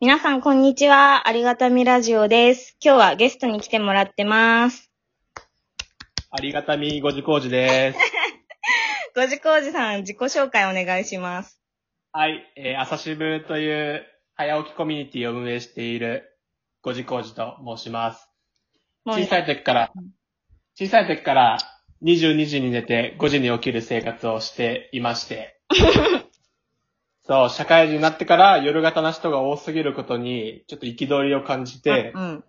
皆さん、こんにちは。ありがたみラジオです。今日はゲストに来てもらってます。ありがたみごじこうじです。ごじこうじさん、自己紹介お願いします。はい、えー、朝渋という早起きコミュニティを運営しているごじこうじと申します。小さい時から、小さい時から22時に寝て5時に起きる生活をしていまして、そう、社会人になってから夜型な人が多すぎることに、ちょっと憤りを感じて、うん。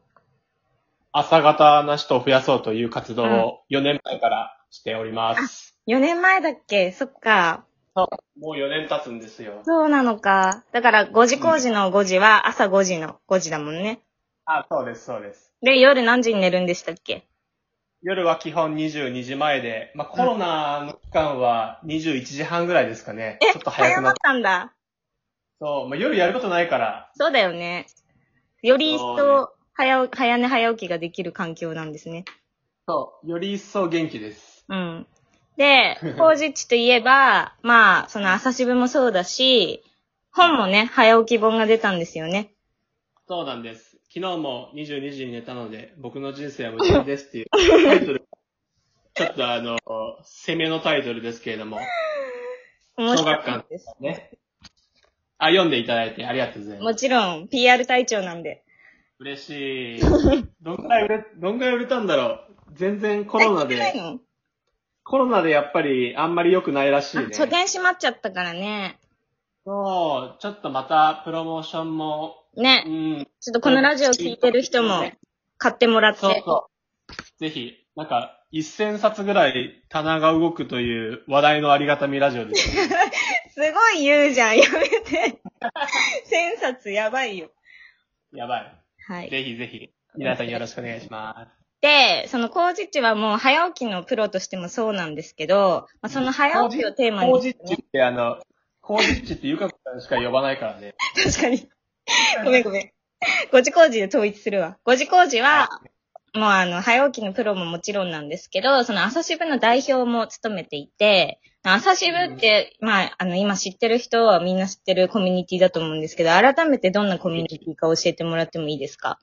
朝型な人を増やそうという活動を4年前からしております。4年前だっけ？そっか。そう、もう4年経つんですよ。そうなのか。だから、5時工事の5時は朝5時の5時だもんね。あ、そうです、そうです。で、夜何時に寝るんでしたっけ？夜は基本22時前で、まあ、コロナの期間は21時半ぐらいですかね。ちょっと早くなっ早まったんだ。そう、まあ、夜やることないから、そうだよね。より一層、早、早寝早起きができる環境なんですね。そう、より一層元気です。うん。で、工事地といえば、まあ、その朝渋もそうだし、本もね、早起き本が出たんですよね。そうなんです。昨日も22時に寝たので、僕の人生は無敵ですっていうタイトル。ちょっとあの、攻めのタイトルですけれども、小学館です。ね。あ、読んでいただいてありがとうございます。もちろん、PR 隊長なんで。嬉しい。どんぐらい売れ、どんぐらい売れたんだろう。全然コロナで、コロナでやっぱりあんまり良くないらしいね。あ書店閉まっちゃったからね。そう、ちょっとまたプロモーションも、うね。ん。ちょっとこのラジオ聞いてる人も買ってもらって。そうそう。ぜひ、なんか、1000冊ぐらい棚が動くという話題のありがたみラジオです、ね。すごい言うじゃん。やめて。千冊やばいよ。やばい。はい。ぜひぜひ、皆さんよろしくお願いします。で、その工事地はもう早起きのプロとしてもそうなんですけど、まあ、その早起きをテーマに、工事地ってあの、工事地ってゆかこさんしか呼ばないからね。確かに。ごめんごめん。ごじ工事で統一するわ。ごじ工事は、もうあの、早起きのプロももちろんなんですけど、その朝渋の代表も務めていて、朝渋って、まあ、あの、今知ってる人はみんな知ってるコミュニティだと思うんですけど、改めてどんなコミュニティか教えてもらってもいいですか？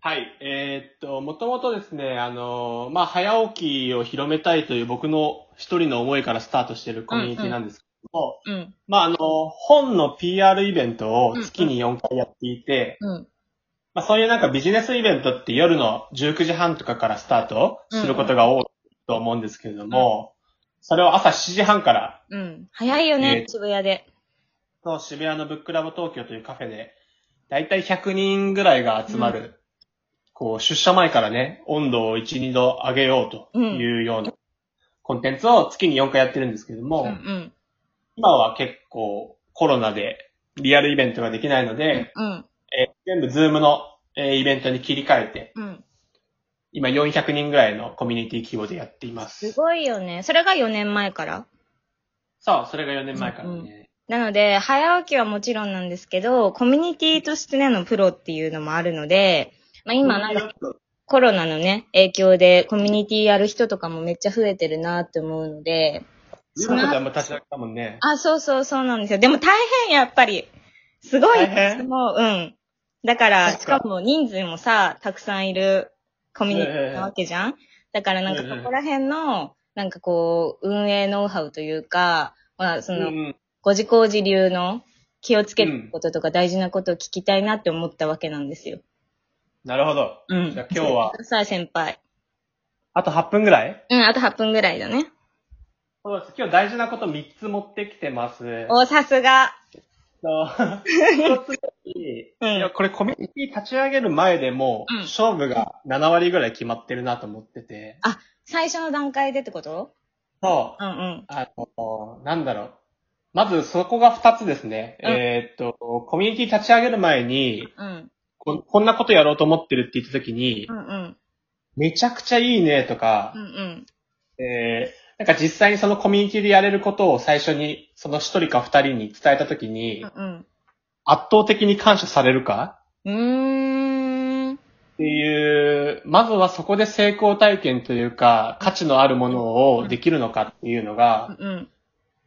はい。えーっと、もともとですね、あの、まあ、早起きを広めたいという僕の一人の思いからスタートしているコミュニティなんですけども、うん。まあ、あの、本の PR イベントを月に4回やっていて、うん。まあ、そういうなんかビジネスイベントって夜の19時半とかからスタートすることが多いと思うんですけれども、それを朝7時半から、うん。早いよね、えー渋谷で。そう渋谷のブックラブ東京というカフェで、だいたい100人ぐらいが集まる、こう、出社前からね、温度を1、2度上げようというようなコンテンツを月に4回やってるんですけども、うんうん。今は結構コロナでリアルイベントができないので、うん。えー全部 Zoom の、えーイベントに切り替えて、うん。今400人ぐらいのコミュニティ規模でやっていますす。ごいよね。それが4年前から？そう、それが4年前からね。なので、早起きはもちろんなんですけど、コミュニティとしてのプロっていうのもあるので、まあ今なんかコロナのね、影響でコミュニティやる人とかもめっちゃ増えてるなって思うので、ゆうかこちゃんも立ち上げたもんね。あ、そうそうそうなんですよ。でも大変やっぱり。すごい。もう、うん。だから、しかも人数もさ、たくさんいるコミュニティなわけじゃん、だからなんかうんうんそこら辺の、なんかこう、運営ノウハウというか、まあその、うんご自工事流の気をつけることとか大事なことを聞きたいなって思ったわけなんですよ。なるほど。うん。じゃあ今日はさあ先輩。あと8分ぐらい？うん、あと8分ぐらいだね。そうです。今日大事なこと3つ持ってきてます。お、さすが。そう一つに、うんいや、これコミュニティ立ち上げる前でも、うん勝負が7割ぐらい決まってるなと思ってて。最初の段階でってこと？そうう。んうん。あの、なんだろう。まずそこが2つですね。うんえーっと、コミュニティ立ち上げる前にうん。こ、こんなことやろうと思ってるって言った時に、うんうん。めちゃくちゃいいねとかう、んうん。えーなんか実際にそのコミュニティでやれることを最初にその1人か2人に伝えた時に、うん圧倒的に感謝されるか？うん。っていう、まずはそこで成功体験というか、価値のあるものをできるのかっていうのが、うん。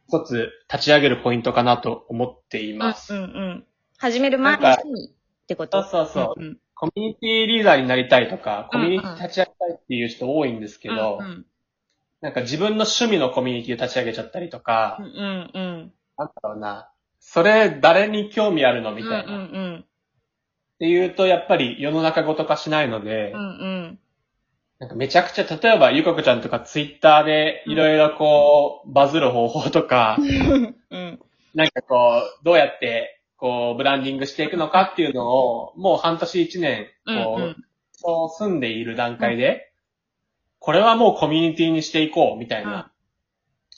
一つ立ち上げるポイントかなと思っています。うんうん。始める前にってこと？そうそうそう。うんコミュニティリーダーになりたいとか、コミュニティ立ち上げたいっていう人多いんですけど、うんうんなんか自分の趣味のコミュニティを立ち上げちゃったりとか、うんうんうん。なんだろうな、それ誰に興味あるのみたいな。うんうんっていうと、やっぱり世の中ごと化しないので、うん。うんなんかめちゃくちゃ、例えばゆかこちゃんとかツイッターでいろいろこう、バズる方法とか、うん。うん。なんかこう、どうやって、こう、ブランディングしていくのかっていうのを、もう半年一年、こう、うんうんそう住んでいる段階で、これはもうコミュニティにしていこう、みたいな、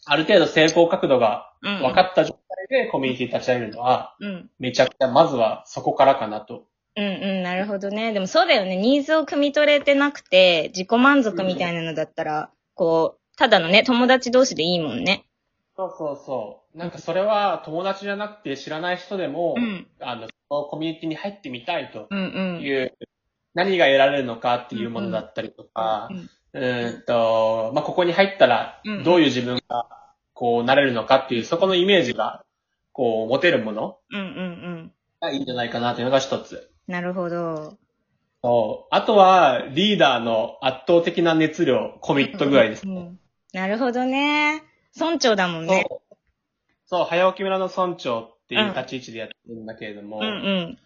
ある程度成功角度がうん。分かった状態でコミュニティ立ち上げるのは、うん。めちゃくちゃ、まずはそこからかなと。うんうん、なるほどね。でもそうだよね。ニーズを汲み取れてなくて、自己満足みたいなのだったら、こう、ただのね、友達同士でいいもんね。そうそうそう。なんかそれは友達じゃなくて知らない人でも、うん。あの、コミュニティに入ってみたいとうんうん。いう、何が得られるのかっていうものだったりとか、うーんと、まあ、ここに入ったらうん、どういう自分が、こう、なれるのかっていう、そこのイメージが、こう、持てるものうんうんうん。がいいんじゃないかなというのが一つ。なるほど。そうあとは、リーダーの圧倒的な熱量、コミット具合です。うんなるほどね。村長だもんね。そう。そう、早起き村の村長っていう立ち位置でやってるんだけれども、うんうん。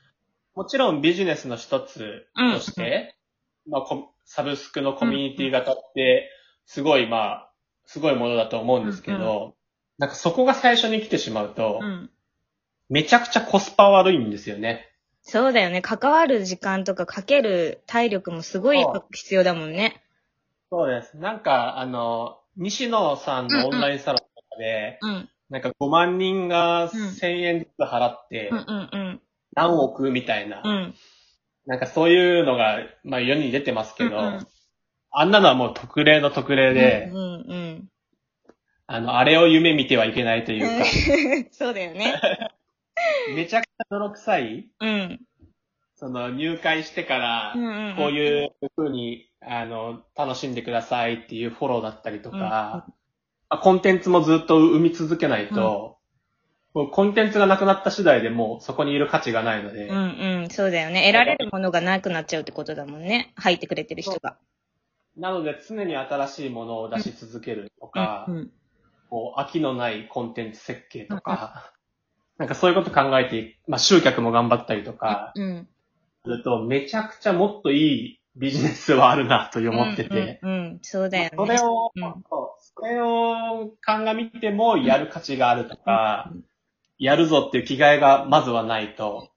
もちろんビジネスの一つとして、まあコ、サブスクのコミュニティ型って、すごい、まあ、すごいものだと思うんですけど、なんかそこが最初に来てしまうと、うん。めちゃくちゃコスパ悪いんですよね。そうだよね。関わる時間とかかける体力もすごい必要だもんね。そうです。なんか、あの、西野さんのオンラインサロンとかで、うん。なんか5万人が1000円ずつ払ってうん、うんうん。何億みたいな、うん。なんかそういうのが、まあ世に出てますけど、うんうんあんなのはもう特例の特例で、うんうんあの、あれを夢見てはいけないというか、うん。そうだよね。めちゃくちゃ泥臭い、うん。その入会してからう、んうん。こういう風に、あの、楽しんでくださいっていうフォローだったりとか、まあコンテンツもずっと生み続けないと、もうコンテンツがなくなった次第でもうそこにいる価値がないので、うんうん。そうだよね。得られるものがなくなっちゃうってことだもんね。入ってくれてる人が。なので常に新しいものを出し続けるとか、うんうん。こう飽きのないコンテンツ設計とか、なんかそういうこと考えてい、まあ集客も頑張ったりとか、うん。するとめちゃくちゃもっといいビジネスはあるなと思ってて、うん。そうだよね。それを、それを鑑みてもやる価値があるとか、うんやるぞっていう気概がまずはないと、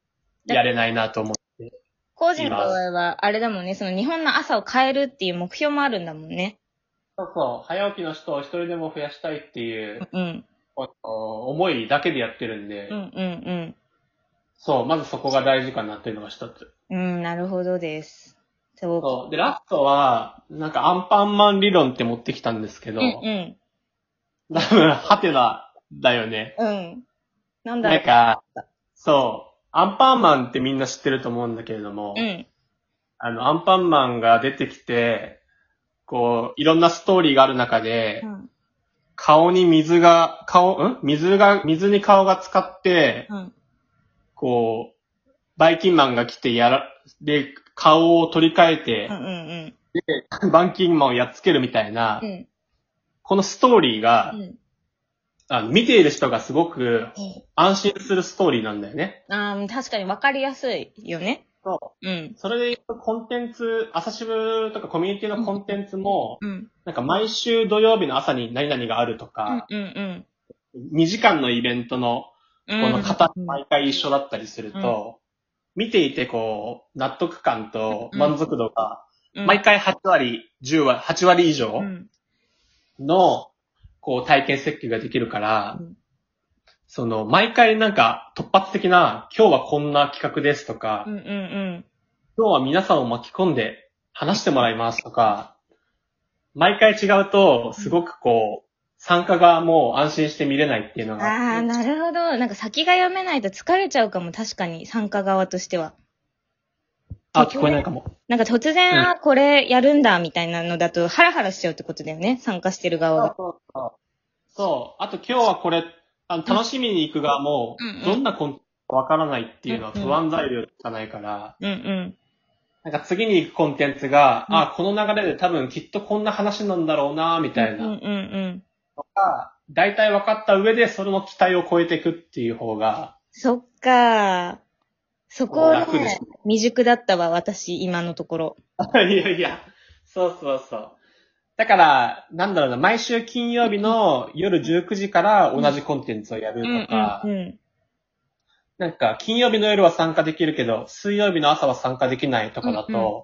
やれないなと思って。個人の場合は、あれだもんね、その日本の朝を変えるっていう目標もあるんだもんね。そうそう、早起きの人を一人でも増やしたいっていう、うん。思いだけでやってるんで、うんうんそう、まずそこが大事かなっていうのが一つ。うん。うん、なるほどです。そう。そう。で、ラストは、なんかアンパンマン理論って持ってきたんですけど、うんうん。多分、ハテナだよね。うん。なんだろう。なんか、そう、アンパンマンってみんな知ってると思うんだけれども、うん。あの、アンパンマンが出てきて、こう、いろんなストーリーがある中で、うん。顔に水が、顔、ん？水が、水に顔が使って、うん。こう、バイキンマンが来てやら、で、顔を取り替えてうんう、んで、バンキンマンをやっつけるみたいな、うん。うん。このストーリーが、うん。あの見ている人がすごくうん安心するストーリーなんだよね。ああ、確かに分かりやすいよね。そう。うん。それで言うとコンテンツ、朝渋とかコミュニティのコンテンツも、うん。なんか毎週土曜日の朝に何々があるとうんか、うん2時間のイベントのうん。この型毎回一緒だったりすると、見ていてこう、納得感と満足度が、うん、毎回8割、10割、8割以上うん。の、こう体験設計ができるからうん、その、毎回なんか突発的な、今日はこんな企画ですとかうん、うんうん。今日は皆さんを巻き込んで話してもらいますとか、毎回違うと、すごくこう、参加がもう安心して見れないっていうのがああ、なるほど。なんか先が読めないと疲れちゃうかも、確かに、参加側としては。あ、聞こえないかも。なんか突然、うんあ、これやるんだ、みたいなのだと、ハラハラしちゃうってことだよね、参加してる側が。そうそうそう。そう。あと今日はこれ、あの楽しみに行く側もうんうん、どんなコンテンツかわからないっていうのは不安材料しかないから、うんうん。なんか次に行くコンテンツが、うんあ、この流れで多分きっとこんな話なんだろうな、みたいなうんうんうん。のが、大体分かった上で、それの期待を超えていくっていう方が、そっか。そこ楽ですね、未熟だったわ、私、今のところ。いやいや、そうそうそう。だから、なんだろうな、毎週金曜日の夜19時から同じコンテンツをやるうんとか。なんか、金曜日の夜は参加できるけど、水曜日の朝は参加できないとかだと、うんうん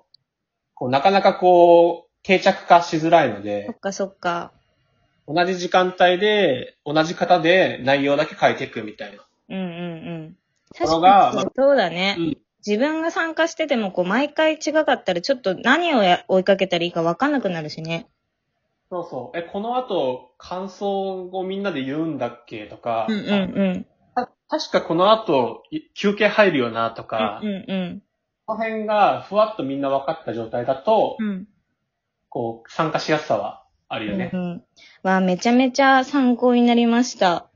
こうなかなかこう、定着化しづらいのそでっ、かそっか。同じ時間帯で、同じ方で内容だけ変えていくみたいな。うんうんうん。こ確かにそうだね。うん自分が参加してても、こう、毎回違かったら、ちょっと何をや追いかけたらいいか分かんなくなるしね。そうそう。え、この後、感想をみんなで言うんだっけとか、うんうんうん。た確かこの後、い休憩入るよなとか、うんうんこの辺がふわっとみんな分かった状態だと、うん。うん。こう、参加しやすさはあるよねう。ん。わあ、めちゃめちゃ参考になりました。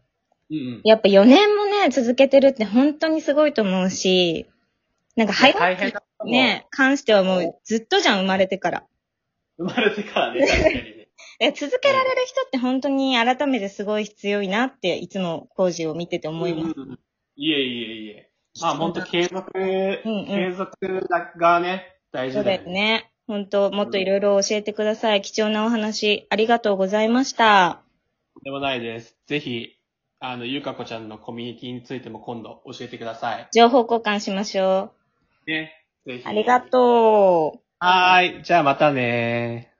やっぱ4年もね、続けてるって本当にすごいと思うし、なんか早大変だったもんね、関してはもうずっとじゃん、生まれてから。生まれてからね、確かにね。え続けられる人って本当に改めてすごい必要いなって、いつも工事を見てて思います。うんうんいえいえいえ。まあ本当継続、んうん継続がね、大そうだ事だよね。よね。本当もっといろいろ教えてください。貴重なお話、ありがとうございました。でもないです。ぜひ、あの、ゆかこちゃんのコミュニティについても今度教えてください。情報交換しましょね。ぜひ。う。ありがとう。はーい。じゃあまたね